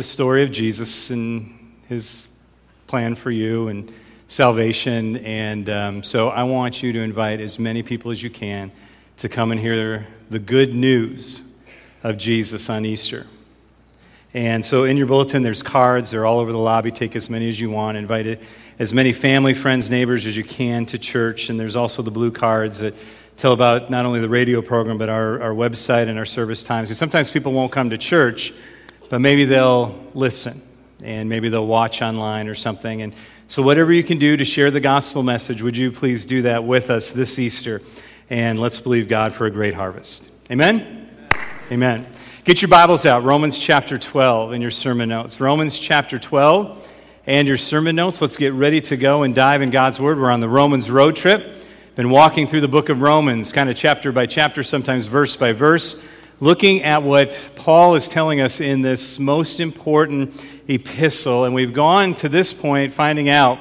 the story of Jesus and his plan for you and salvation. And um, so I want you to invite as many people as you can to come and hear the good news of Jesus on Easter. And so in your bulletin, there's cards. They're all over the lobby. Take as many as you want. Invite as many family, friends, neighbors as you can to church. And there's also the blue cards that tell about not only the radio program, but our, our website and our service times. And sometimes people won't come to church, but maybe they'll listen and maybe they'll watch online or something. And so, whatever you can do to share the gospel message, would you please do that with us this Easter? And let's believe God for a great harvest. Amen? Amen. Get your Bibles out, Romans chapter 12, in your sermon notes. Romans chapter 12 and your sermon notes. Let's get ready to go and dive in God's Word. We're on the Romans road trip. Been walking through the book of Romans, kind of chapter by chapter, sometimes verse by verse looking at what Paul is telling us in this most important epistle. And we've gone to this point finding out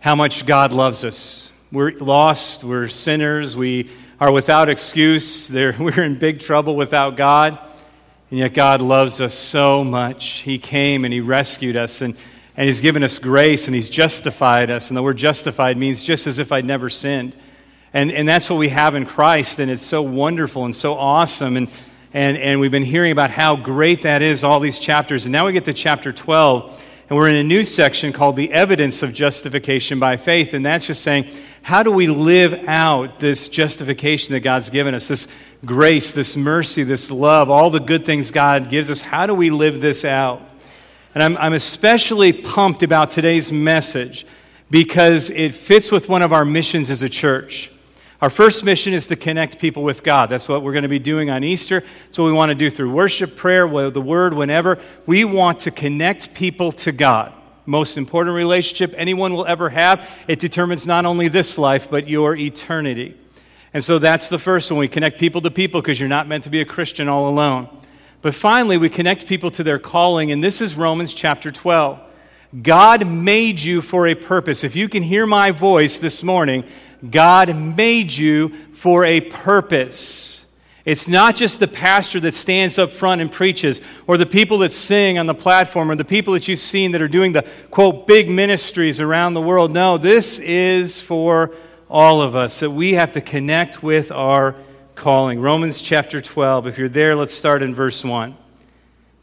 how much God loves us. We're lost, we're sinners, we are without excuse, we're in big trouble without God. And yet God loves us so much. He came and He rescued us and, and He's given us grace and He's justified us. And the word justified means just as if I'd never sinned. And, and that's what we have in Christ, and it's so wonderful and so awesome. And and, and we've been hearing about how great that is, all these chapters. And now we get to chapter 12, and we're in a new section called The Evidence of Justification by Faith. And that's just saying, how do we live out this justification that God's given us, this grace, this mercy, this love, all the good things God gives us? How do we live this out? And I'm, I'm especially pumped about today's message because it fits with one of our missions as a church. Our first mission is to connect people with God. That's what we're going to be doing on Easter. That's what we want to do through worship, prayer, the word, whenever. We want to connect people to God. Most important relationship anyone will ever have. It determines not only this life, but your eternity. And so that's the first one. We connect people to people because you're not meant to be a Christian all alone. But finally, we connect people to their calling, and this is Romans chapter 12. God made you for a purpose. If you can hear my voice this morning, God made you for a purpose. It's not just the pastor that stands up front and preaches, or the people that sing on the platform, or the people that you've seen that are doing the, quote, big ministries around the world. No, this is for all of us, that we have to connect with our calling. Romans chapter 12. If you're there, let's start in verse 1.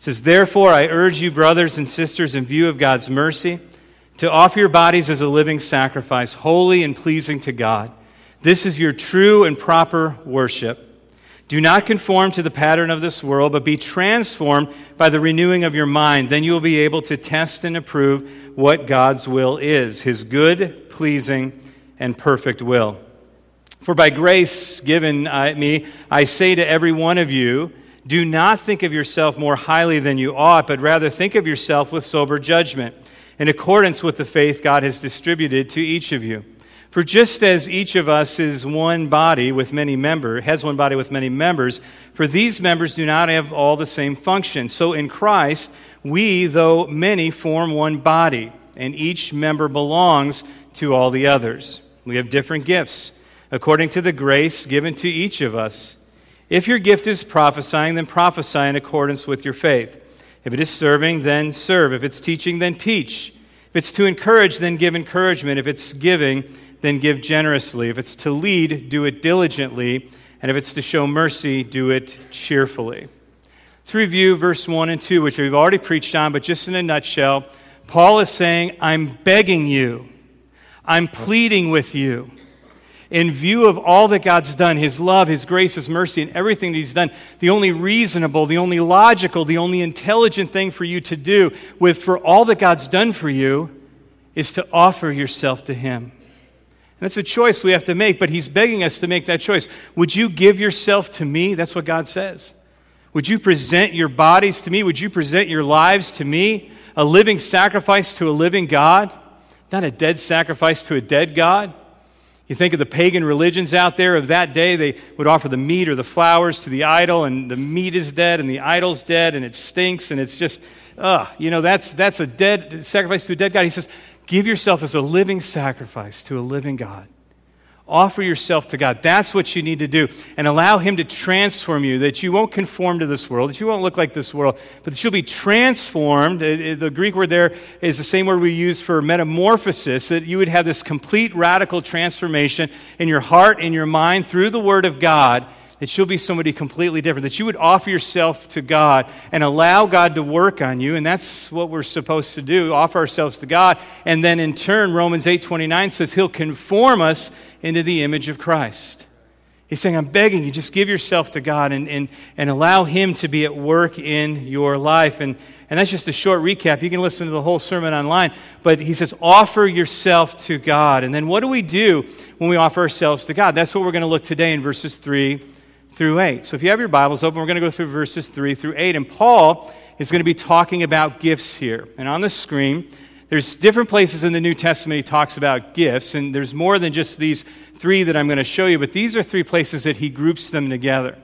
Says, Therefore, I urge you, brothers and sisters, in view of God's mercy, to offer your bodies as a living sacrifice, holy and pleasing to God. This is your true and proper worship. Do not conform to the pattern of this world, but be transformed by the renewing of your mind. Then you will be able to test and approve what God's will is, his good, pleasing, and perfect will. For by grace given me, I say to every one of you, do not think of yourself more highly than you ought, but rather think of yourself with sober judgment in accordance with the faith God has distributed to each of you. For just as each of us is one body with many members, has one body with many members, for these members do not have all the same function. So in Christ, we, though many, form one body, and each member belongs to all the others. We have different gifts, according to the grace given to each of us. If your gift is prophesying, then prophesy in accordance with your faith. If it is serving, then serve. If it's teaching, then teach. If it's to encourage, then give encouragement. If it's giving, then give generously. If it's to lead, do it diligently. And if it's to show mercy, do it cheerfully. Let's review verse 1 and 2, which we've already preached on, but just in a nutshell, Paul is saying, I'm begging you, I'm pleading with you in view of all that God's done, His love, His grace, His mercy, and everything that He's done, the only reasonable, the only logical, the only intelligent thing for you to do with for all that God's done for you is to offer yourself to Him. And that's a choice we have to make, but He's begging us to make that choice. Would you give yourself to me? That's what God says. Would you present your bodies to me? Would you present your lives to me? A living sacrifice to a living God, not a dead sacrifice to a dead God. You think of the pagan religions out there of that day, they would offer the meat or the flowers to the idol, and the meat is dead, and the idol's dead, and it stinks, and it's just, ugh, you know, that's, that's a dead sacrifice to a dead God. He says, give yourself as a living sacrifice to a living God. Offer yourself to God. That's what you need to do. And allow Him to transform you, that you won't conform to this world, that you won't look like this world, but that you'll be transformed. Uh, uh, the Greek word there is the same word we use for metamorphosis, that you would have this complete radical transformation in your heart, in your mind, through the Word of God that you'll be somebody completely different, that you would offer yourself to God and allow God to work on you. And that's what we're supposed to do, offer ourselves to God. And then in turn, Romans 8:29 says he'll conform us into the image of Christ. He's saying, I'm begging you, just give yourself to God and, and, and allow Him to be at work in your life. And, and that's just a short recap. You can listen to the whole sermon online. But he says, offer yourself to God. And then what do we do when we offer ourselves to God? That's what we're going to look today in verses 3 through 8. So if you have your Bibles open, we're going to go through verses 3 through 8. And Paul is going to be talking about gifts here. And on the screen, there's different places in the New Testament he talks about gifts, and there's more than just these three that I'm going to show you, but these are three places that he groups them together.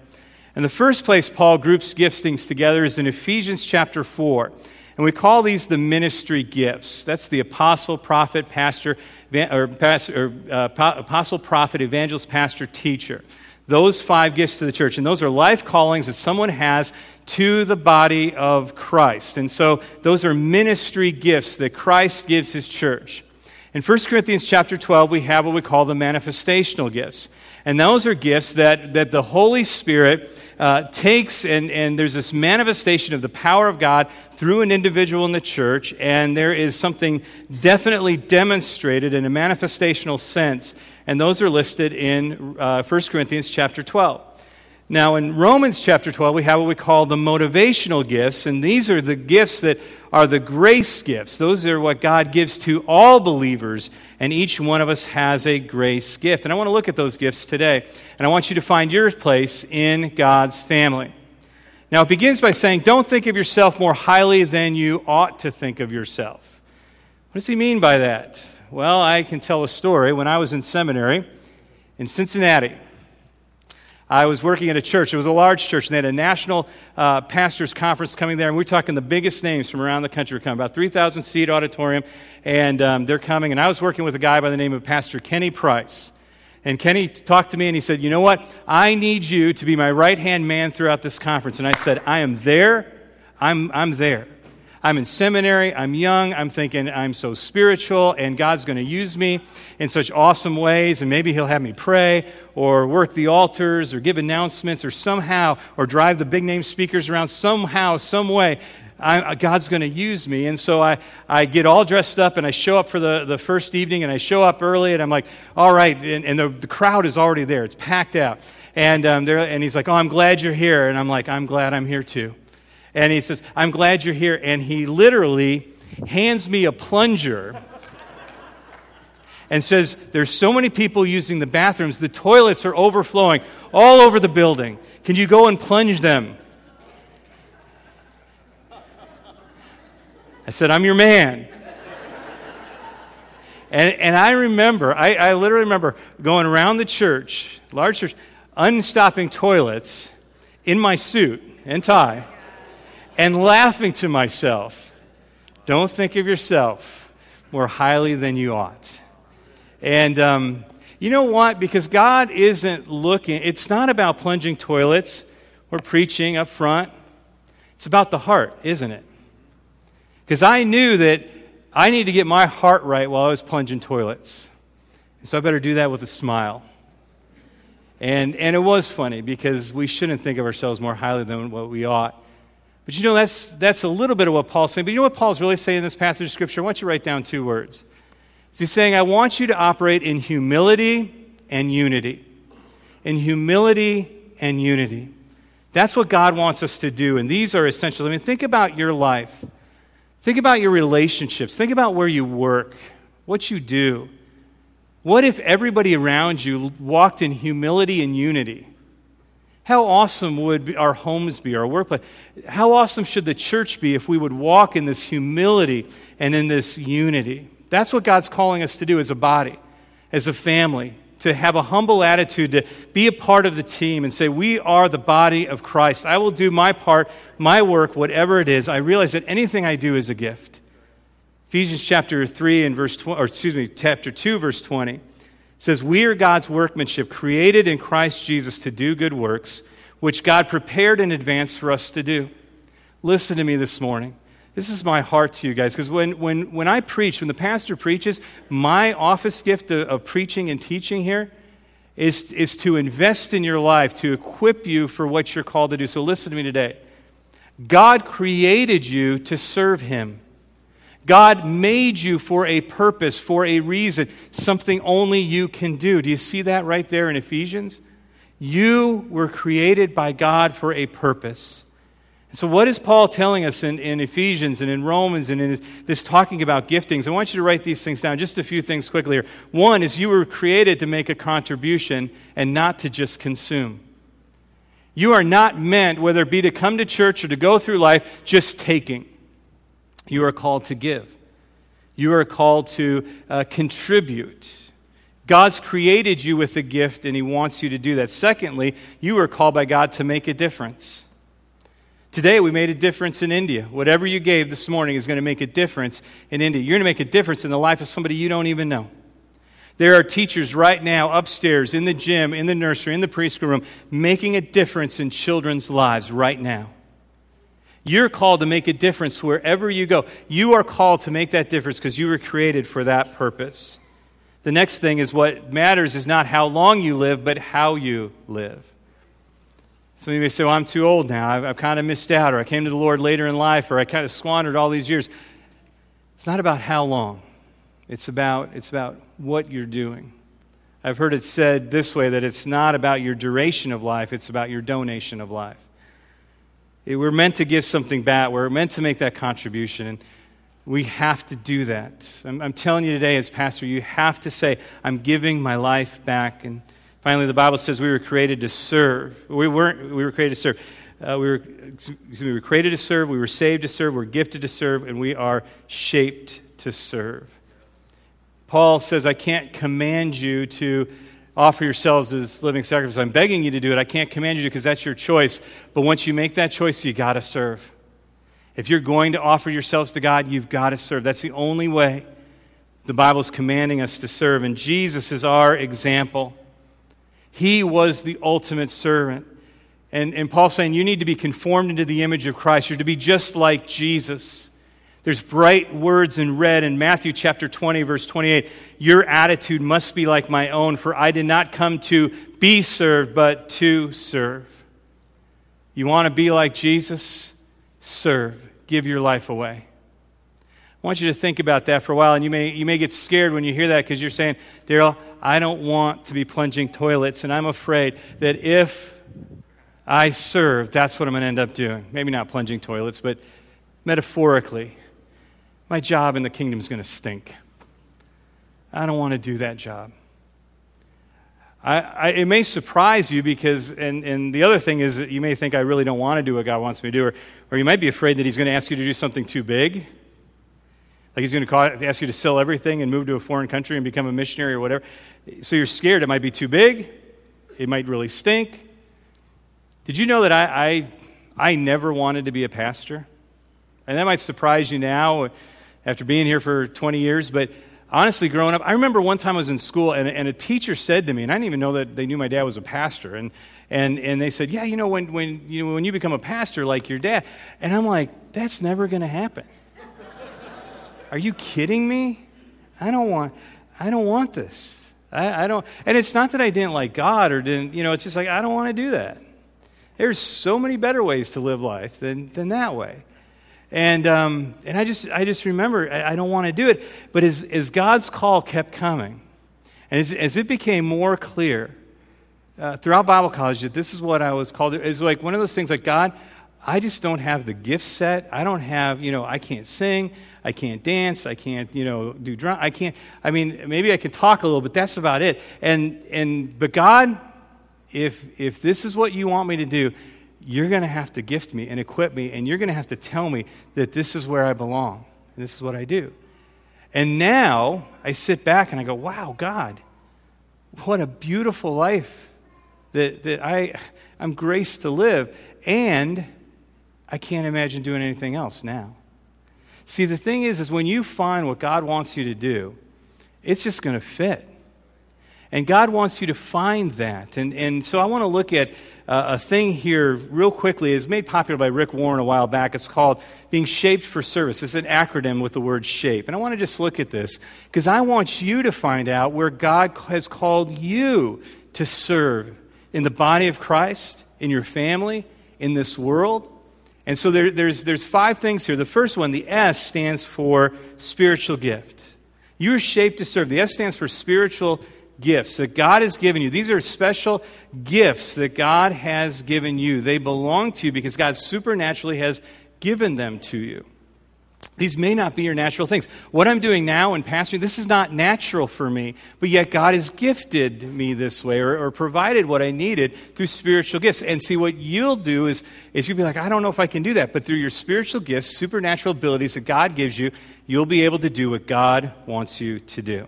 And the first place Paul groups giftings together is in Ephesians chapter 4. And we call these the ministry gifts. That's the apostle, prophet, pastor, or, pastor, or uh, apostle, prophet, evangelist, pastor, teacher those five gifts to the church. And those are life callings that someone has to the body of Christ. And so those are ministry gifts that Christ gives his church. In 1 Corinthians chapter 12, we have what we call the manifestational gifts. And those are gifts that, that the Holy Spirit uh, takes, and, and there's this manifestation of the power of God through an individual in the church, and there is something definitely demonstrated in a manifestational sense and those are listed in uh, 1 Corinthians chapter 12. Now, in Romans chapter 12, we have what we call the motivational gifts, and these are the gifts that are the grace gifts. Those are what God gives to all believers, and each one of us has a grace gift. And I want to look at those gifts today, and I want you to find your place in God's family. Now, it begins by saying, Don't think of yourself more highly than you ought to think of yourself. What does he mean by that? Well, I can tell a story. When I was in seminary in Cincinnati, I was working at a church. It was a large church, and they had a national uh, pastors' conference coming there. And we're talking the biggest names from around the country were coming, about 3,000 seat auditorium, and um, they're coming. And I was working with a guy by the name of Pastor Kenny Price. And Kenny talked to me and he said, You know what? I need you to be my right hand man throughout this conference. And I said, I am there. I'm, I'm there. I'm in seminary, I'm young, I'm thinking I'm so spiritual, and God's going to use me in such awesome ways, and maybe He'll have me pray, or work the altars, or give announcements, or somehow, or drive the big name speakers around somehow, some way. I, God's going to use me. And so I, I get all dressed up and I show up for the, the first evening and I show up early and I'm like, all right. And, and the, the crowd is already there, it's packed out. And, um, and he's like, oh, I'm glad you're here. And I'm like, I'm glad I'm here too. And he says, I'm glad you're here. And he literally hands me a plunger and says, There's so many people using the bathrooms, the toilets are overflowing all over the building. Can you go and plunge them? I said, I'm your man. And, and I remember, I, I literally remember going around the church, large church, unstopping toilets in my suit and tie and laughing to myself. Don't think of yourself more highly than you ought. And um, you know what? Because God isn't looking, it's not about plunging toilets or preaching up front. It's about the heart, isn't it? Because I knew that I need to get my heart right while I was plunging toilets. So I better do that with a smile. And, and it was funny because we shouldn't think of ourselves more highly than what we ought. But you know, that's, that's a little bit of what Paul's saying. But you know what Paul's really saying in this passage of Scripture? I want you to write down two words. He's saying, I want you to operate in humility and unity. In humility and unity. That's what God wants us to do. And these are essential. I mean, think about your life. Think about your relationships. Think about where you work, what you do. What if everybody around you walked in humility and unity? How awesome would our homes be, our workplace? How awesome should the church be if we would walk in this humility and in this unity? That's what God's calling us to do as a body, as a family, to have a humble attitude, to be a part of the team and say, We are the body of Christ. I will do my part, my work, whatever it is. I realize that anything I do is a gift. Ephesians chapter 3 and verse 20, or excuse me, chapter 2, verse 20 says, We are God's workmanship, created in Christ Jesus to do good works, which God prepared in advance for us to do. Listen to me this morning. This is my heart to you guys, because when, when, when I preach, when the pastor preaches, my office gift of, of preaching and teaching here is, is to invest in your life, to equip you for what you're called to do. So listen to me today. God created you to serve Him. God made you for a purpose, for a reason, something only you can do. Do you see that right there in Ephesians? You were created by God for a purpose. So, what is Paul telling us in, in Ephesians and in Romans and in this, this, talking about giftings? I want you to write these things down. Just a few things quickly here. One is you were created to make a contribution and not to just consume. You are not meant, whether it be to come to church or to go through life, just taking. You are called to give, you are called to uh, contribute. God's created you with a gift, and He wants you to do that. Secondly, you are called by God to make a difference. Today, we made a difference in India. Whatever you gave this morning is going to make a difference in India. You're going to make a difference in the life of somebody you don't even know. There are teachers right now upstairs, in the gym, in the nursery, in the preschool room, making a difference in children's lives right now. You're called to make a difference wherever you go. You are called to make that difference because you were created for that purpose. The next thing is what matters is not how long you live, but how you live. Some of you may say, Well, I'm too old now. I've, I've kind of missed out, or I came to the Lord later in life, or I kind of squandered all these years. It's not about how long, it's about, it's about what you're doing. I've heard it said this way that it's not about your duration of life, it's about your donation of life. We're meant to give something back, we're meant to make that contribution, and we have to do that. I'm, I'm telling you today, as pastor, you have to say, I'm giving my life back. And Finally, the Bible says we were created to serve. We weren't, we were created to serve. Uh, we, were, we were created to serve, we were saved to serve, we're gifted to serve, and we are shaped to serve. Paul says, I can't command you to offer yourselves as living sacrifice. I'm begging you to do it. I can't command you to because that's your choice. But once you make that choice, you got to serve. If you're going to offer yourselves to God, you've got to serve. That's the only way the Bible is commanding us to serve. And Jesus is our example. He was the ultimate servant. And, and Paul's saying you need to be conformed into the image of Christ. You're to be just like Jesus. There's bright words in red in Matthew chapter 20, verse 28. Your attitude must be like my own, for I did not come to be served, but to serve. You want to be like Jesus? Serve. Give your life away. I want you to think about that for a while, and you may, you may get scared when you hear that because you're saying, Daryl, I don't want to be plunging toilets, and I'm afraid that if I serve, that's what I'm going to end up doing. Maybe not plunging toilets, but metaphorically, my job in the kingdom is going to stink. I don't want to do that job. I, I, it may surprise you because, and, and the other thing is that you may think I really don't want to do what God wants me to do, or, or you might be afraid that He's going to ask you to do something too big. Like He's going to ask you to sell everything and move to a foreign country and become a missionary or whatever. So you're scared it might be too big, it might really stink. Did you know that I, I, I never wanted to be a pastor? And that might surprise you now after being here for 20 years, but honestly, growing up, I remember one time I was in school and, and a teacher said to me, and I didn't even know that they knew my dad was a pastor, and, and, and they said, Yeah, you know, when, when, you know, when you become a pastor like your dad. And I'm like, That's never going to happen. Are you kidding me? I don't want, I don't want this. I, I, don't, and it's not that I didn't like God or didn't, you know, it's just like I don't want to do that. There's so many better ways to live life than, than that way. And, um, and I, just, I just remember I, I don't want to do it. But as, as God's call kept coming, and as, as it became more clear uh, throughout Bible college that this is what I was called to, it's like one of those things like, God, I just don't have the gift set. I don't have, you know, I can't sing. I can't dance. I can't, you know, do drum. I can't, I mean, maybe I can talk a little, but that's about it. And, and, but God, if, if this is what you want me to do, you're going to have to gift me and equip me, and you're going to have to tell me that this is where I belong, and this is what I do. And now I sit back and I go, wow, God, what a beautiful life that, that I, I'm graced to live. And I can't imagine doing anything else now. See, the thing is, is when you find what God wants you to do, it's just going to fit. And God wants you to find that. And, and so I want to look at uh, a thing here real quickly. is made popular by Rick Warren a while back. It's called Being Shaped for Service. It's an acronym with the word shape. And I want to just look at this because I want you to find out where God has called you to serve in the body of Christ, in your family, in this world. And so there, there's, there's five things here. The first one, the S, stands for spiritual gift. You are shaped to serve. The S stands for spiritual gifts that God has given you. These are special gifts that God has given you. They belong to you because God supernaturally has given them to you. These may not be your natural things. What I'm doing now in pastoring, this is not natural for me, but yet God has gifted me this way or, or, provided what I needed through spiritual gifts. And see, what you'll do is, is you'll be like, I don't know if I can do that. But through your spiritual gifts, supernatural abilities that God gives you, you'll be able to do what God wants you to do.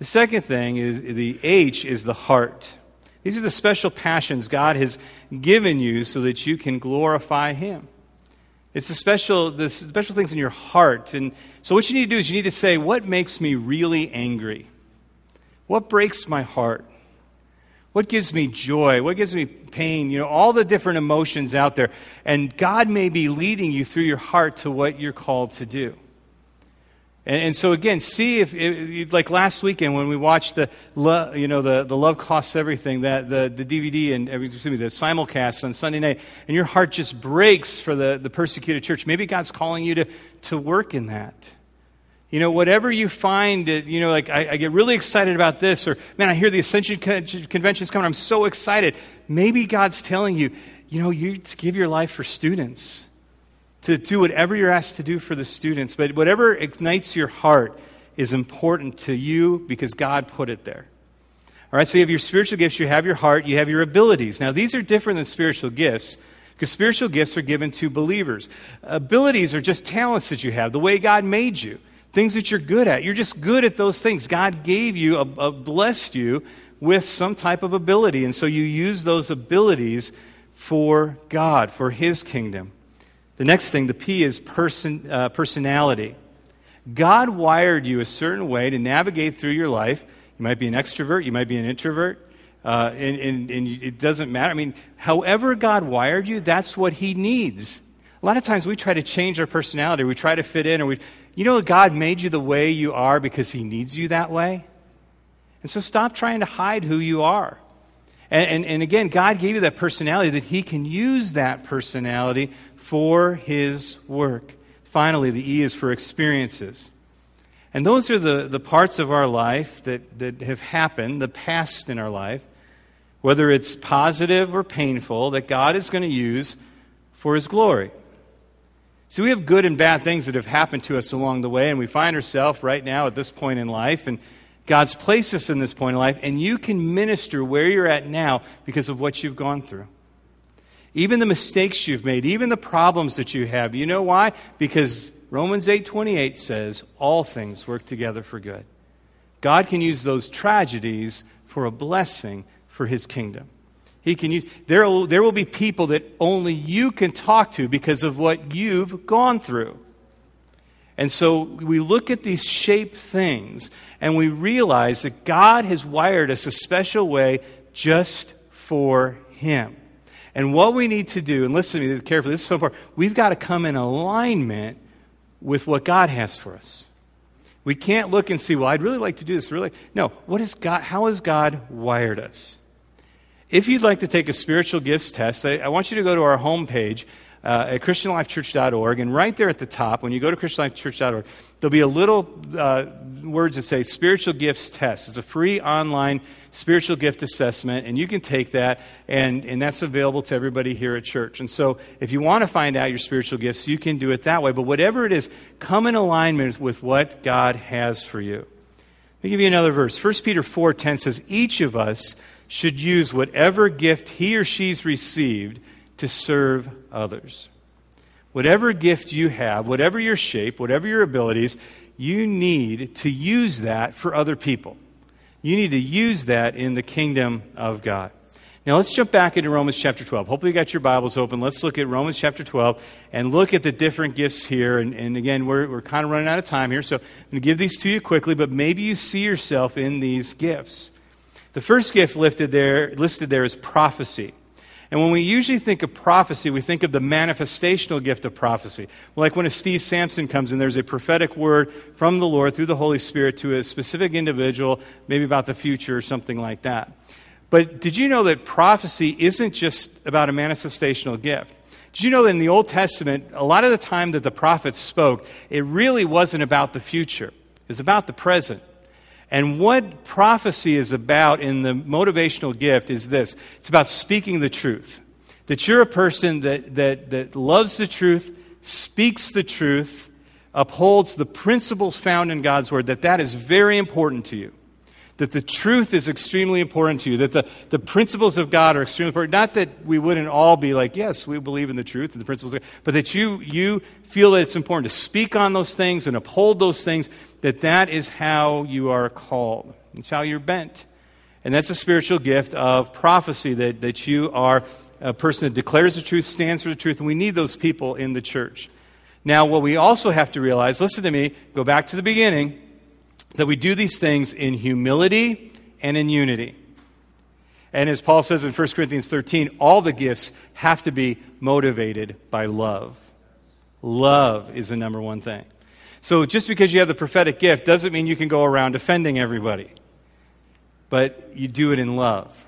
The second thing is the H is the heart. These are the special passions God has given you so that you can glorify Him. It's the special, the special things in your heart. And so, what you need to do is you need to say, What makes me really angry? What breaks my heart? What gives me joy? What gives me pain? You know, all the different emotions out there. And God may be leading you through your heart to what you're called to do. And, and, so again, see if, if, like last weekend when we watched the, you know, the, the Love Costs Everything, that, the, the DVD and, excuse me, the simulcast on Sunday night, and your heart just breaks for the, the persecuted church. Maybe God's calling you to, to work in that. You know, whatever you find, you know, like I, I get really excited about this, or man, I hear the Ascension Convention's coming, I'm so excited. Maybe God's telling you, you know, you give your life for students to do whatever you're asked to do for the students, but whatever ignites your heart is important to you because God put it there. All right, so you have your spiritual gifts, you have your heart, you have your abilities. Now, these are different than spiritual gifts because spiritual gifts are given to believers. Abilities are just talents that you have, the way God made you, things that you're good at. You're just good at those things. God gave you, a, a blessed you with some type of ability, and so you use those abilities for God, for His kingdom. The next thing, the P, is person, uh, personality. God wired you a certain way to navigate through your life. You might be an extrovert, you might be an introvert, uh, and, and, and it doesn't matter. I mean, however God wired you, that's what He needs. A lot of times we try to change our personality, we try to fit in, or we, you know, God made you the way you are because He needs you that way. And so stop trying to hide who you are. And, and, and, again, God gave you that personality that He can use that personality for His work. Finally, the E is for experiences. And those are the, the parts of our life that, that have happened, the past in our life, whether it's positive or painful, that God is going to use for His glory. See, we have good and bad things that have happened to us along the way, and we find ourselves right now at this point in life, and God's placed us in this point in life, and you can minister where you're at now because of what you've gone through. Even the mistakes you've made, even the problems that you have. You know why? Because Romans 8:28 says all things work together for good. God can use those tragedies for a blessing for his kingdom. He can use there will, there will be people that only you can talk to because of what you've gone through. And so we look at these shaped things and we realize that God has wired us a special way just for Him. And what we need to do, and listen to me carefully, this is so far, we've got to come in alignment with what God has for us. We can't look and see, well, I'd really like to do this. Really, no. What is God? How has God wired us? If you'd like to take a spiritual gifts test, I, I want you to go to our homepage uh, at ChristianLifeChurch.org. And right there at the top, when you go to ChristianLifeChurch.org, there'll be a little uh, words that say Spiritual Gifts Test. It's a free online spiritual gift assessment, and you can take that, and, and that's available to everybody here at church. And so if you want to find out your spiritual gifts, you can do it that way. But whatever it is, come in alignment with what God has for you. Let me give you another verse. 1 Peter 4.10 says, Each of us should use whatever gift he or she's received to serve others. Whatever gift you have, whatever your shape, whatever your abilities, you need to use that for other people. You need to use that in the kingdom of God. Now let's jump back into Romans chapter 12. Hopefully you got your Bibles open. Let's look at Romans chapter 12 and look at the different gifts here. And, and again, we're, we're kind of running out of time here, so I'm going to give these to you quickly, but maybe you see yourself in these gifts. The first gift listed there, listed there is prophecy. And when we usually think of prophecy, we think of the manifestational gift of prophecy. Like when a Steve Sampson comes in, there's a prophetic word from the Lord through the Holy Spirit to a specific individual, maybe about the future or something like that. But did you know that prophecy isn't just about a manifestational gift? Did you know that in the Old Testament, a lot of the time that the prophets spoke, it really wasn't about the future, it was about the present. And what prophecy is about in the motivational gift is this it's about speaking the truth. That you're a person that, that, that loves the truth, speaks the truth, upholds the principles found in God's Word, that that is very important to you that the truth is extremely important to you, that the, the principles of God are extremely important. Not that we wouldn't all be like, yes, we believe in the truth and the principles, but that you, you feel that it's important to speak on those things and uphold those things, that that is how you are called. It's how you're bent. And that's a spiritual gift of prophecy, that, that you are a person that declares the truth, stands for the truth, and we need those people in the church. Now, what we also have to realize, listen to me, go back to the beginning that we do these things in humility and in unity. And as Paul says in 1 Corinthians 13, all the gifts have to be motivated by love. Love is the number one thing. So just because you have the prophetic gift doesn't mean you can go around offending everybody. But you do it in love.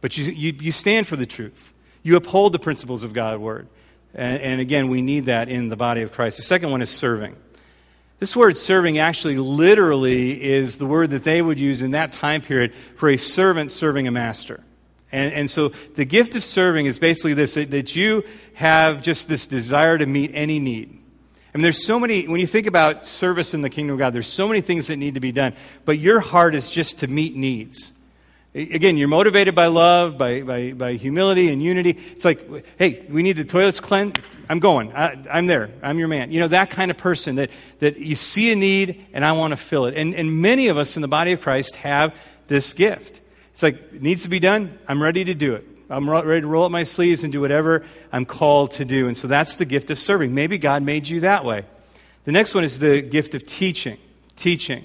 But you, you, you stand for the truth. You uphold the principles of God's word. And, and again, we need that in the body of Christ. The second one is serving. This word serving actually literally is the word that they would use in that time period for a servant serving a master. And, and so the gift of serving is basically this that you have just this desire to meet any need. Mean, there's so many, when you think about service in the kingdom of God, there's so many things that need to be done, but your heart is just to meet needs. Again, you're motivated by love, by, by, by humility and unity. It's like, hey, we need the toilets cleansed. I'm going. I, am there. I'm your man. You know, that kind of person that, that you see a need and I want to fill it. And, and many of us in the body of Christ have this gift. It's like, needs to be done. I'm ready to do it. I'm ready to roll up my sleeves and do whatever I'm called to do. And so that's the gift of serving. Maybe God made you that way. The next one is the gift of teaching. Teaching.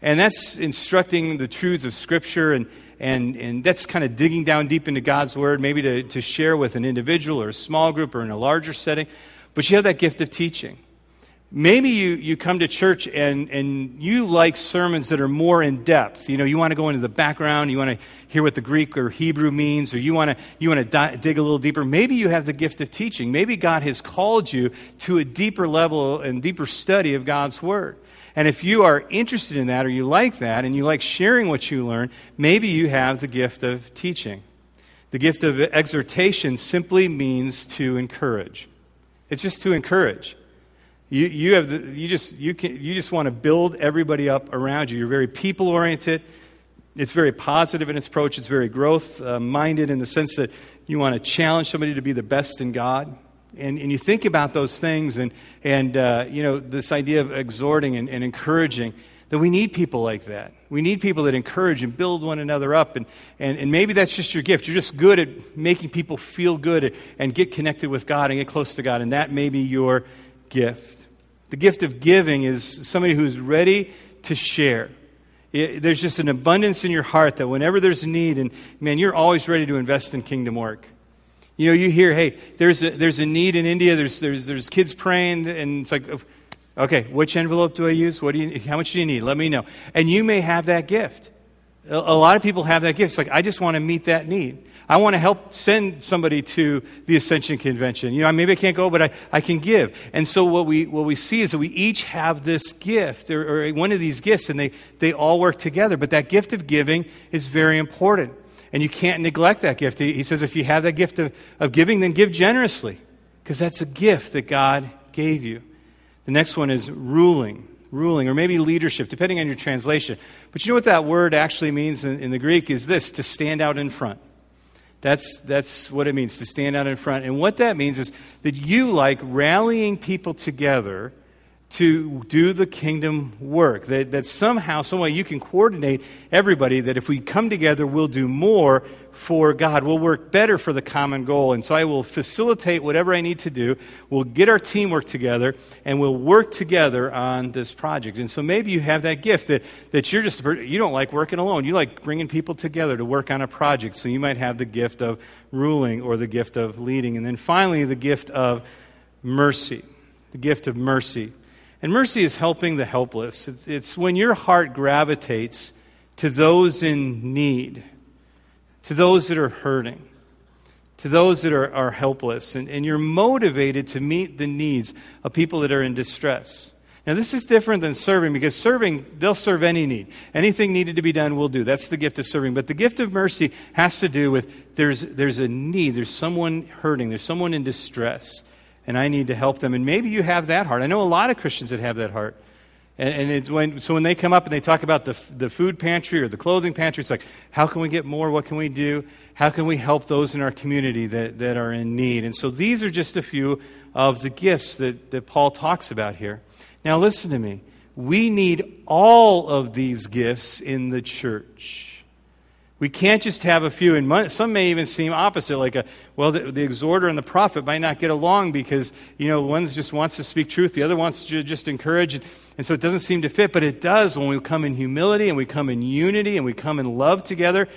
And that's instructing the truths of Scripture and and, and that's kind of digging down deep into God's Word, maybe to, to share with an individual or a small group or in a larger setting. But you have that gift of teaching. Maybe you, you come to church and, and you like sermons that are more in depth. You know, you want to go into the background, you want to hear what the Greek or Hebrew means, or you want to, you want to di- dig a little deeper. Maybe you have the gift of teaching. Maybe God has called you to a deeper level and deeper study of God's Word. And if you are interested in that or you like that and you like sharing what you learn, maybe you have the gift of teaching. The gift of exhortation simply means to encourage. It's just to encourage. You, you, have the, you, just, you, can, you just want to build everybody up around you. You're very people oriented. It's very positive in its approach. It's very growth uh, minded in the sense that you want to challenge somebody to be the best in God and, and you think about those things and, and uh, you know, this idea of exhorting and, and encouraging, that we need people like that. We need people that encourage and build one another up. And, and, and maybe that's just your gift. You're just good at making people feel good and get connected with God and get close to God. And that may be your gift. The gift of giving is somebody who's ready to share. It, there's just an abundance in your heart that whenever there's a need, and man, you're always ready to invest in kingdom work. You know, you hear, hey, there's a, there's a need in India, there's, there's, there's kids praying, and it's like, oh, okay, which envelope do I use? What do you, how much do you need? Let me know. And you may have that gift. A, lot of people have that gift. It's like, I just want to meet that need. I want to help send somebody to the Ascension Convention. You know, maybe I can't go, but I, I can give. And so what we, what we see is that we each have this gift, or, or one of these gifts, and they, they all work together. But that gift of giving is very important. And you can't neglect that gift. He, he says, if you have that gift of, of giving, then give generously, because that's a gift that God gave you. The next one is ruling, ruling, or maybe leadership, depending on your translation. But you know what that word actually means in, in the Greek is this to stand out in front. That's, that's what it means to stand out in front. And what that means is that you like rallying people together to do the kingdom work. That, that somehow, some way, you can coordinate everybody, that if we come together, we'll do more for God. We'll work better for the common goal. And so I will facilitate whatever I need to do. We'll get our teamwork together, and we'll work together on this project. And so maybe you have that gift that, that you're just, you don't like working alone. You like bringing people together to work on a project. So you might have the gift of ruling or the gift of leading. And then finally, the gift of mercy. The gift of mercy. And mercy is helping the helpless. It's, it's, when your heart gravitates to those in need, to those that are hurting, to those that are, are helpless, and, and you're motivated to meet the needs of people that are in distress. Now, this is different than serving because serving, they'll serve any need. Anything needed to be done, we'll do. That's the gift of serving. But the gift of mercy has to do with there's, there's a need, there's someone hurting, there's someone in distress and I need to help them. And maybe you have that heart. I know a lot of Christians that have that heart. And, and when, so when they come up and they talk about the, the food pantry or the clothing pantry, it's like, how can we get more? What can we do? How can we help those in our community that, that are in need? And so these are just a few of the gifts that, that Paul talks about here. Now, listen to me. We need all of these gifts in the church. We can't just have a few, and some may even seem opposite, like a, well, the, the, exhorter and the prophet might not get along because, you know, one just wants to speak truth, the other wants to just encourage, and, and so it doesn't seem to fit, but it does when we come in humility and we come in unity and we come in love together.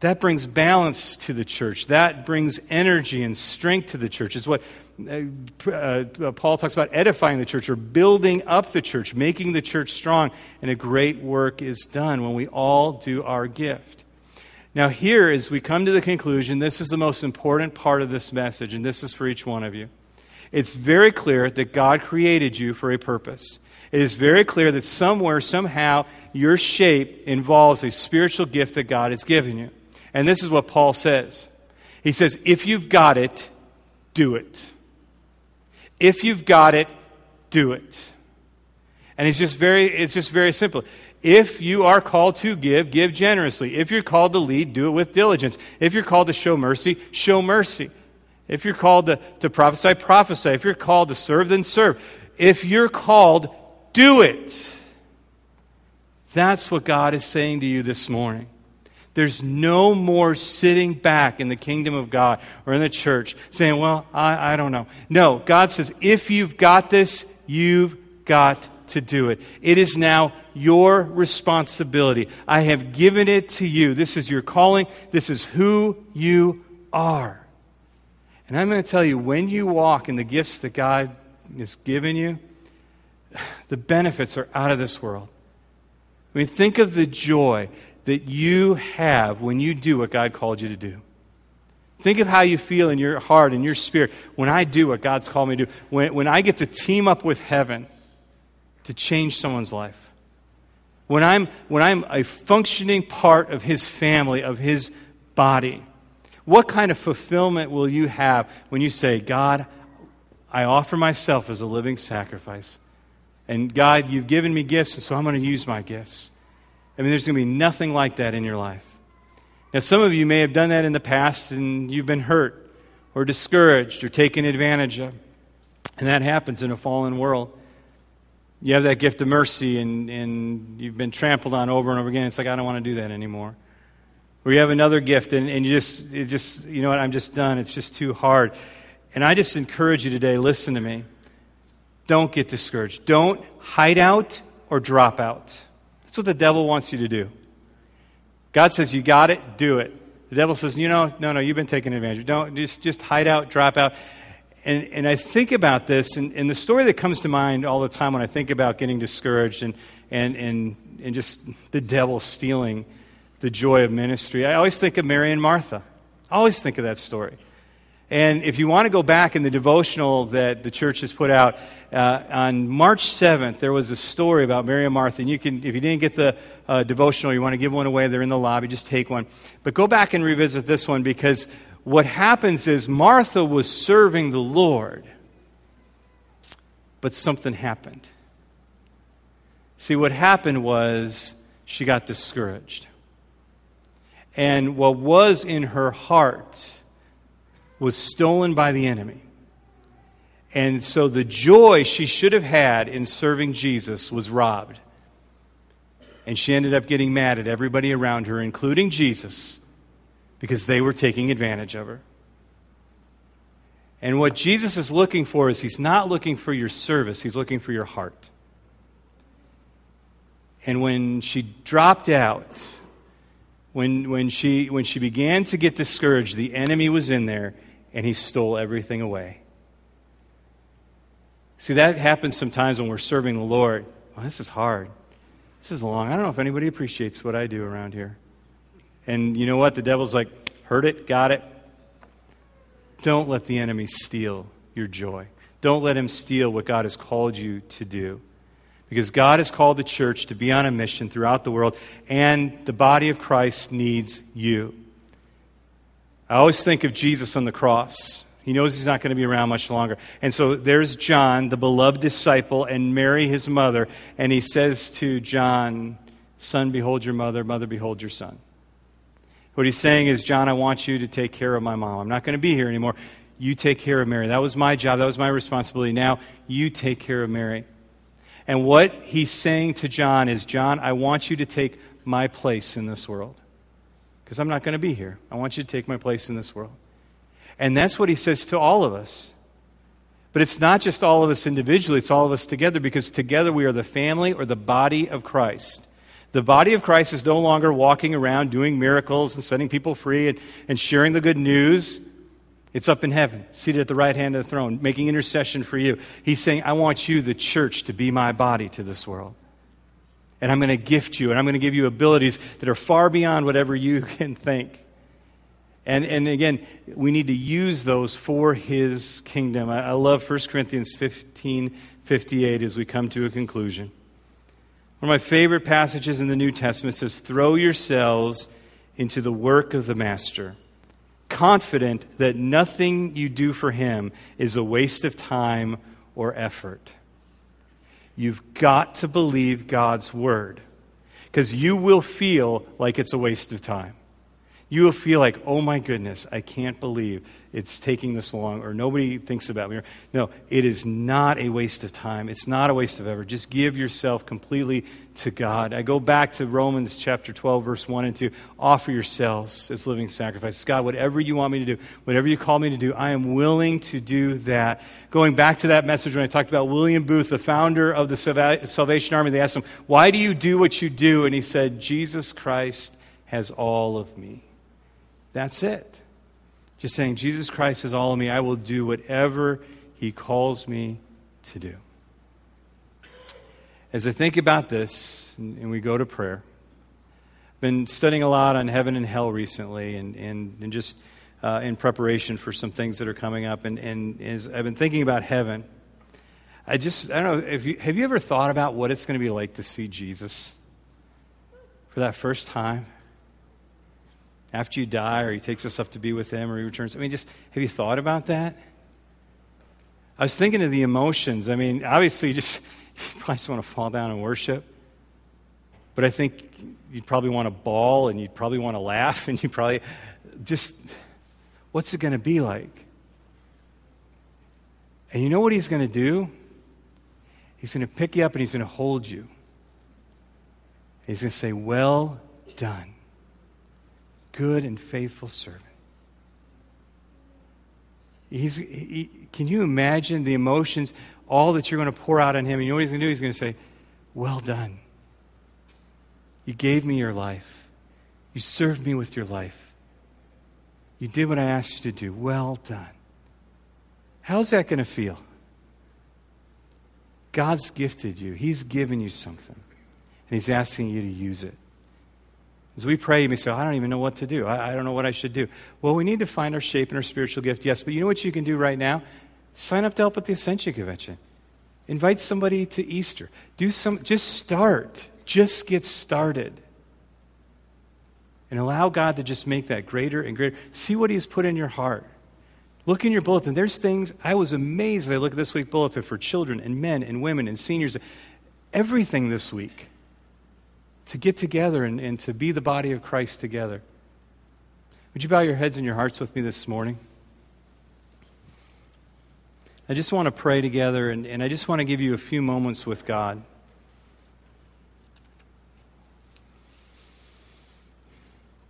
That brings balance to the church. That brings energy and strength to the church. It's what uh, uh, Paul talks about edifying the church or building up the church, making the church strong, and a great work is done when we all do our gift. Now, here, as we come to the conclusion, this is the most important part of this message, and this is for each one of you. It's very clear that God created you for a purpose. It is very clear that somewhere, somehow, your shape involves a spiritual gift that God has given you. And this is what Paul says He says, If you've got it, do it. If you've got it, do it. And it's just very, it's just very simple. If you are called to give, give generously. If you're called to lead, do it with diligence. If you're called to show mercy, show mercy. If you're called to, to prophesy, prophesy. If you're called to serve, then serve. If you're called, do it. That's what God is saying to you this morning. There's no more sitting back in the kingdom of God or in the church saying, Well, I, I don't know. No, God says, if you've got this, you've got to do it. It is now your responsibility. I have given it to you. This is your calling. This is who you are. And I'm going to tell you when you walk in the gifts that God has given you, the benefits are out of this world. I mean, think of the joy that you have when you do what God called you to do. Think of how you feel in your heart and your spirit when I do what God's called me to do. When, when I get to team up with heaven to change someone's life. When I'm, when I'm a functioning part of his family, of his body, what kind of fulfillment will you have when you say, God, I offer myself as a living sacrifice? And God, you've given me gifts, and so I'm going to use my gifts. I mean, there's going to be nothing like that in your life. Now, some of you may have done that in the past and you've been hurt or discouraged or taken advantage of. And that happens in a fallen world you have that gift of mercy and, and you've been trampled on over and over again. It's like, I don't want to do that anymore. Or you have another gift and, and you just, it just, you know what, I'm just done. It's just too hard. And I just encourage you today, listen to me. Don't get discouraged. Don't hide out or drop out. That's what the devil wants you to do. God says, You got it, do it. The devil says, You know, no, no, you've been taken advantage of. Don't just, just hide out, drop out and, and I think about this, and, and the story that comes to mind all the time when I think about getting discouraged and, and, and, and just the devil stealing the joy of ministry, I always think of Mary and Martha. I always think of that story. And if you want to go back in the devotional that the church has put out, uh, on March 7th, there was a story about Mary and Martha. And you can, if you didn't get the uh, devotional, you want to give one away, they're in the lobby, just take one. But go back and revisit this one because what happens is Martha was serving the Lord, but something happened. See, what happened was she got discouraged. And what was in her heart was stolen by the enemy. And so the joy she should have had in serving Jesus was robbed. And she ended up getting mad at everybody around her, including Jesus, because they were taking advantage of her. And what Jesus is looking for is he's not looking for your service, he's looking for your heart. And when she dropped out, when, when, she, when she began to get discouraged, the enemy was in there and he stole everything away. See, that happens sometimes when we're serving the Lord. Well, this is hard. This is long. I don't know if anybody appreciates what I do around here. And you know what? The devil's like, heard it, got it. Don't let the enemy steal your joy. Don't let him steal what God has called you to do. Because God has called the church to be on a mission throughout the world, and the body of Christ needs you. I always think of Jesus on the cross. He knows he's not going to be around much longer. And so there's John, the beloved disciple, and Mary, his mother. And he says to John, Son, behold your mother, mother, behold your son. What he's saying is, John, I want you to take care of my mom. I'm not going to be here anymore. You take care of Mary. That was my job. That was my responsibility. Now you take care of Mary. And what he's saying to John is, John, I want you to take my place in this world. Because I'm not going to be here. I want you to take my place in this world. And that's what he says to all of us. But it's not just all of us individually, it's all of us together because together we are the family or the body of Christ. The body of Christ is no longer walking around doing miracles and setting people free and, and sharing the good news. It's up in heaven, seated at the right hand of the throne, making intercession for you. He's saying, I want you, the church, to be my body to this world. And I'm going to gift you, and I'm going to give you abilities that are far beyond whatever you can think. And, and again, we need to use those for his kingdom. I, I love 1 Corinthians 15 58 as we come to a conclusion. One of my favorite passages in the New Testament says, Throw yourselves into the work of the Master, confident that nothing you do for him is a waste of time or effort. You've got to believe God's word because you will feel like it's a waste of time you will feel like, oh my goodness, I can't believe it's taking this long, or nobody thinks about me. No, it is not a waste of time. It's not a waste of effort. Just give yourself completely to God. I go back to Romans chapter 12, verse 1 and 2. Offer yourselves as living sacrifices. God, whatever you want me to do, whatever you call me to do, I am willing to do that. Going back to that message when I talked about William Booth, the founder of the Salvation Army, they asked him, Why do you do what you do? And he said, Jesus Christ has all of me. That's it. Just saying, Jesus Christ is all of me. I will do whatever he calls me to do. As I think about this, and we go to prayer, I've been studying a lot on heaven and hell recently, and, and, and just uh, in preparation for some things that are coming up. And, and as I've been thinking about heaven, I just, I don't know, if you, have you ever thought about what it's going to be like to see Jesus for that first time? After you die, or he takes us up to be with him, or he returns. I mean, just have you thought about that? I was thinking of the emotions. I mean, obviously, you just you probably just want to fall down and worship. But I think you'd probably want to bawl and you'd probably want to laugh and you probably just, what's it going to be like? And you know what he's going to do? He's going to pick you up and he's going to hold you. He's going to say, Well done good and faithful servant. He's, he, can you imagine the emotions, all that you're going to pour out on him? And you know what he's going to do? He's going to say, Well done. You gave me your life. You served me with your life. You did what I asked you to do. Well done. How's that going to feel? God's gifted you, He's given you something, and He's asking you to use it. As we pray, you may say, oh, I don't even know what to do. I, I don't know what I should do. Well, we need to find our shape and our spiritual gift, yes. But you know what you can do right now? Sign up to help at the Ascension Convention. Invite somebody to Easter. Do some, just start. Just get started. And allow God to just make that greater and greater. See what He's put in your heart. Look in your bulletin. There's things, I was amazed. I look at this week bulletin for children and men and women and seniors. Everything this week to get together and, and to be the body of Christ together. Would you bow your heads and your hearts with me this morning? I just want to pray together, and, and I just want to give you a few moments with God.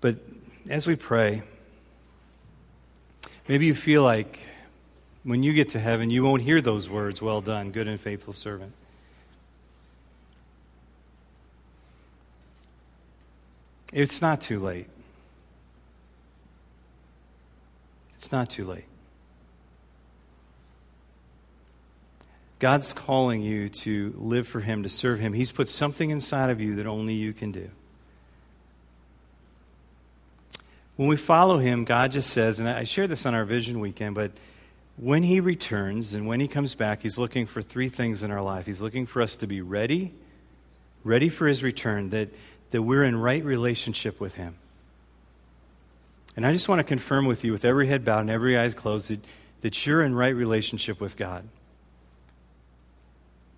But as we pray, maybe you feel like when you get to heaven, you won't hear those words, Well done, good and faithful servant. It's not too late. It's not too late. God's calling you to live for Him, to serve Him. He's put something inside of you that only you can do. When we follow Him, God just says, and I shared this on our vision weekend, but when He returns and when He comes back, He's looking for three things in our life. He's looking for us to be ready, ready for His return, that, that we're in right relationship with Him. And I just want to confirm with you, with every head bowed and every eyes closed, that, that you're in right relationship with God.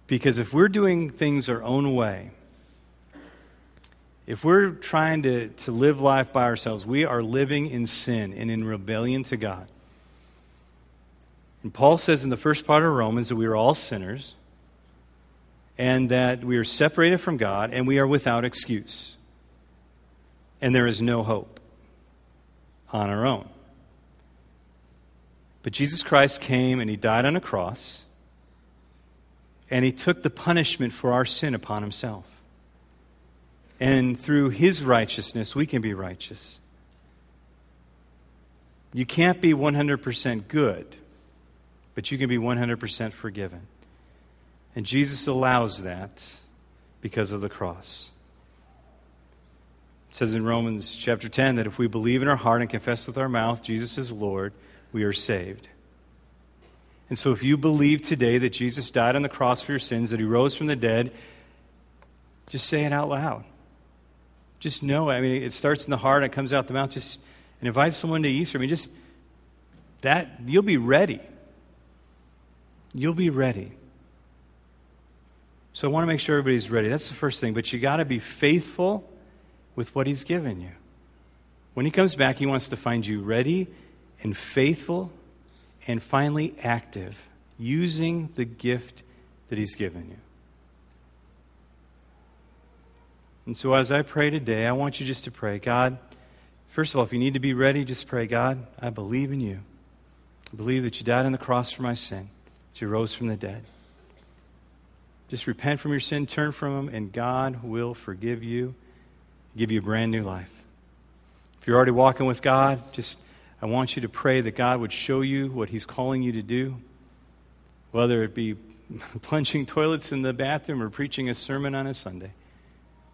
Because if we're doing things our own way, if we're trying to, to live life by ourselves, we are living in sin and in rebellion to God. And Paul says in the first part of Romans that we are all sinners and that we are separated from God and we are without excuse. And there is no hope on our own. But Jesus Christ came and he died on a cross and he took the punishment for our sin upon himself. And through his righteousness, we can be righteous. You can't be 100% good, but you can be 100% forgiven. And Jesus allows that because of the cross. It says in Romans chapter 10 that if we believe in our heart and confess with our mouth Jesus is Lord, we are saved. And so, if you believe today that Jesus died on the cross for your sins, that he rose from the dead, just say it out loud. Just know. I mean, it starts in the heart, and it comes out the mouth. Just and invite someone to Easter. I mean, just that you'll be ready. You'll be ready. So I want to make sure everybody's ready. That's the first thing. But you got to be faithful with what He's given you. When He comes back, He wants to find you ready and faithful and finally active, using the gift that He's given you. And so, as I pray today, I want you just to pray God, first of all, if you need to be ready, just pray God, I believe in you. I believe that you died on the cross for my sin, that you rose from the dead. Just repent from your sin, turn from them, and God will forgive you, give you a brand new life. If you're already walking with God, just I want you to pray that God would show you what He's calling you to do, whether it be plunging toilets in the bathroom or preaching a sermon on a Sunday.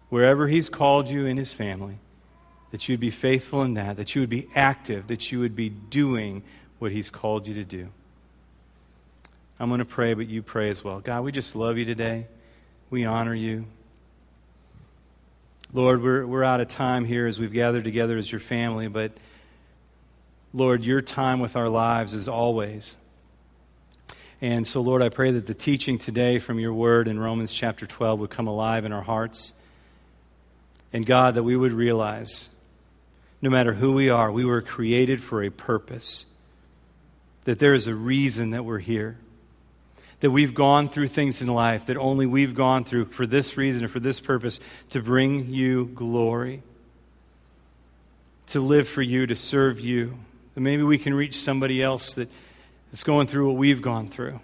Wherever He's called you in His family, that you would be faithful in that, that you would be active, that you would be doing what He's called you to do. I'm going to pray, but you pray as well. God, we just love you today. We honor you. Lord, we're, we're out of time here as we've gathered together as your family, but. Lord, your time with our lives is always. And so, Lord, I pray that the teaching today from your word in Romans chapter 12 would come alive in our hearts. And God, that we would realize no matter who we are, we were created for a purpose, that there is a reason that we're here. That we've gone through things in life that only we've gone through for this reason or for this purpose to bring you glory, to live for you, to serve you that maybe we can reach somebody else that, that's going through what we've gone through.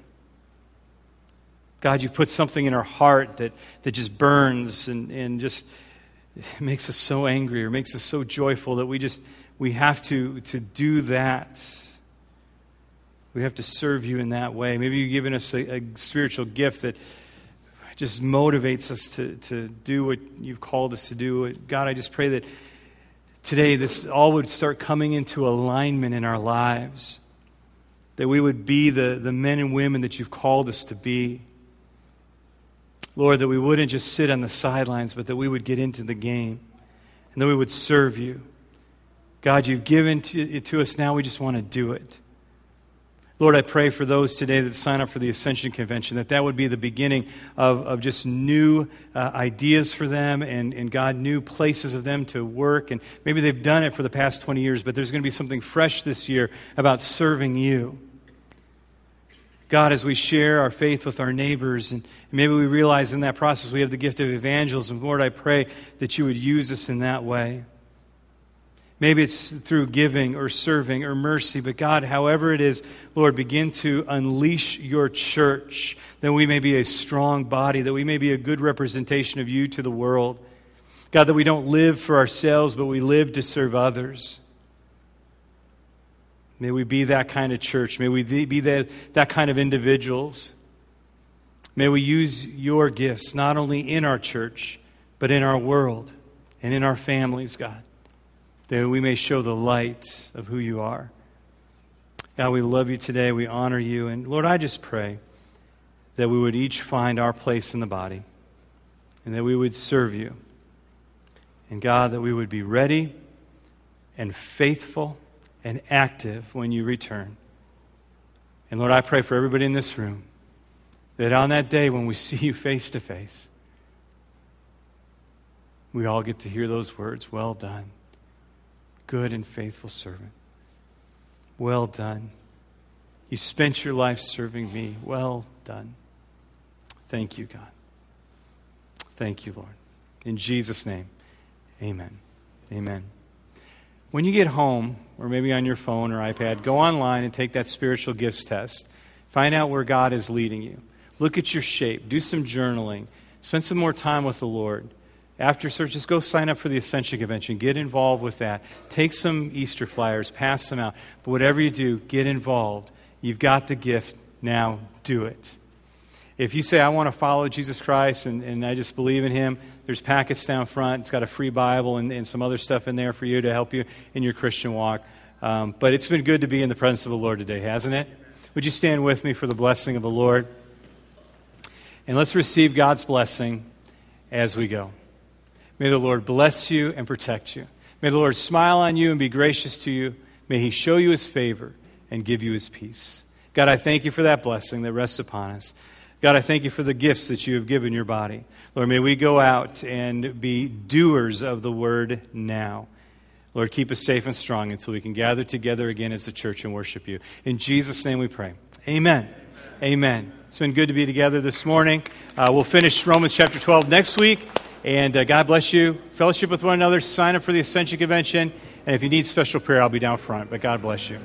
God, you've put something in our heart that, that just burns and, and just makes us so angry or makes us so joyful that we just we have to, to do that. We have to serve you in that way. Maybe you've given us a, a spiritual gift that just motivates us to, to do what you've called us to do. God, I just pray that today this all would start coming into alignment in our lives. That we would be the, the men and women that you've called us to be. Lord, that we wouldn't just sit on the sidelines, but that we would get into the game and that we would serve you. God, you've given it to us now, we just want to do it. Lord, I pray for those today that sign up for the Ascension Convention, that that would be the beginning of, of just new uh, ideas for them and, and, God, new places of them to work. And maybe they've done it for the past 20 years, but there's going to be something fresh this year about serving you. God, as we share our faith with our neighbors, and maybe we realize in that process we have the gift of evangelism, Lord, I pray that you would use us in that way. Maybe it's through giving or serving or mercy, but God, however it is, Lord, begin to unleash your church that we may be a strong body, that we may be a good representation of you to the world. God, that we don't live for ourselves, but we live to serve others. May we be that kind of church. May we be that, that kind of individuals. May we use your gifts not only in our church, but in our world and in our families, God, that we may show the light of who you are. God, we love you today. We honor you. And Lord, I just pray that we would each find our place in the body and that we would serve you. And God, that we would be ready and faithful and active when you return. And Lord, I pray for everybody in this room that on that day when we see you face to face, we all get to hear those words Well done, good and faithful servant. Well done. You spent your life serving me. Well done. Thank you, God. Thank you, Lord. In Jesus' name, amen. Amen. When you get home, or maybe on your phone or iPad, go online and take that spiritual gifts test. Find out where God is leading you. Look at your shape. Do some journaling. Spend some more time with the Lord. After church, just go sign up for the Ascension Convention. Get involved with that. Take some Easter flyers, pass them out. But whatever you do, get involved. You've got the gift. Now do it. If you say, I want to follow Jesus Christ and, and I just believe in him, there's packets down front. It's got a free Bible and, and some other stuff in there for you to help you in your Christian walk. Um, but it's been good to be in the presence of the Lord today, hasn't it? Would you stand with me for the blessing of the Lord? And let's receive God's blessing as we go. May the Lord bless you and protect you. May the Lord smile on you and be gracious to you. May he show you his favor and give you his peace. God, I thank you for that blessing that rests upon us. God, I thank you for the gifts that you have given your body. Lord, may we go out and be doers of the word now. Lord, keep us safe and strong until we can gather together again as a church and worship you. In Jesus' name we pray. Amen. Amen. Amen. It's been good to be together this morning. Uh, we'll finish Romans chapter 12 next week. And uh, God bless you. Fellowship with one another. Sign up for the Ascension Convention. And if you need special prayer, I'll be down front. But God bless you.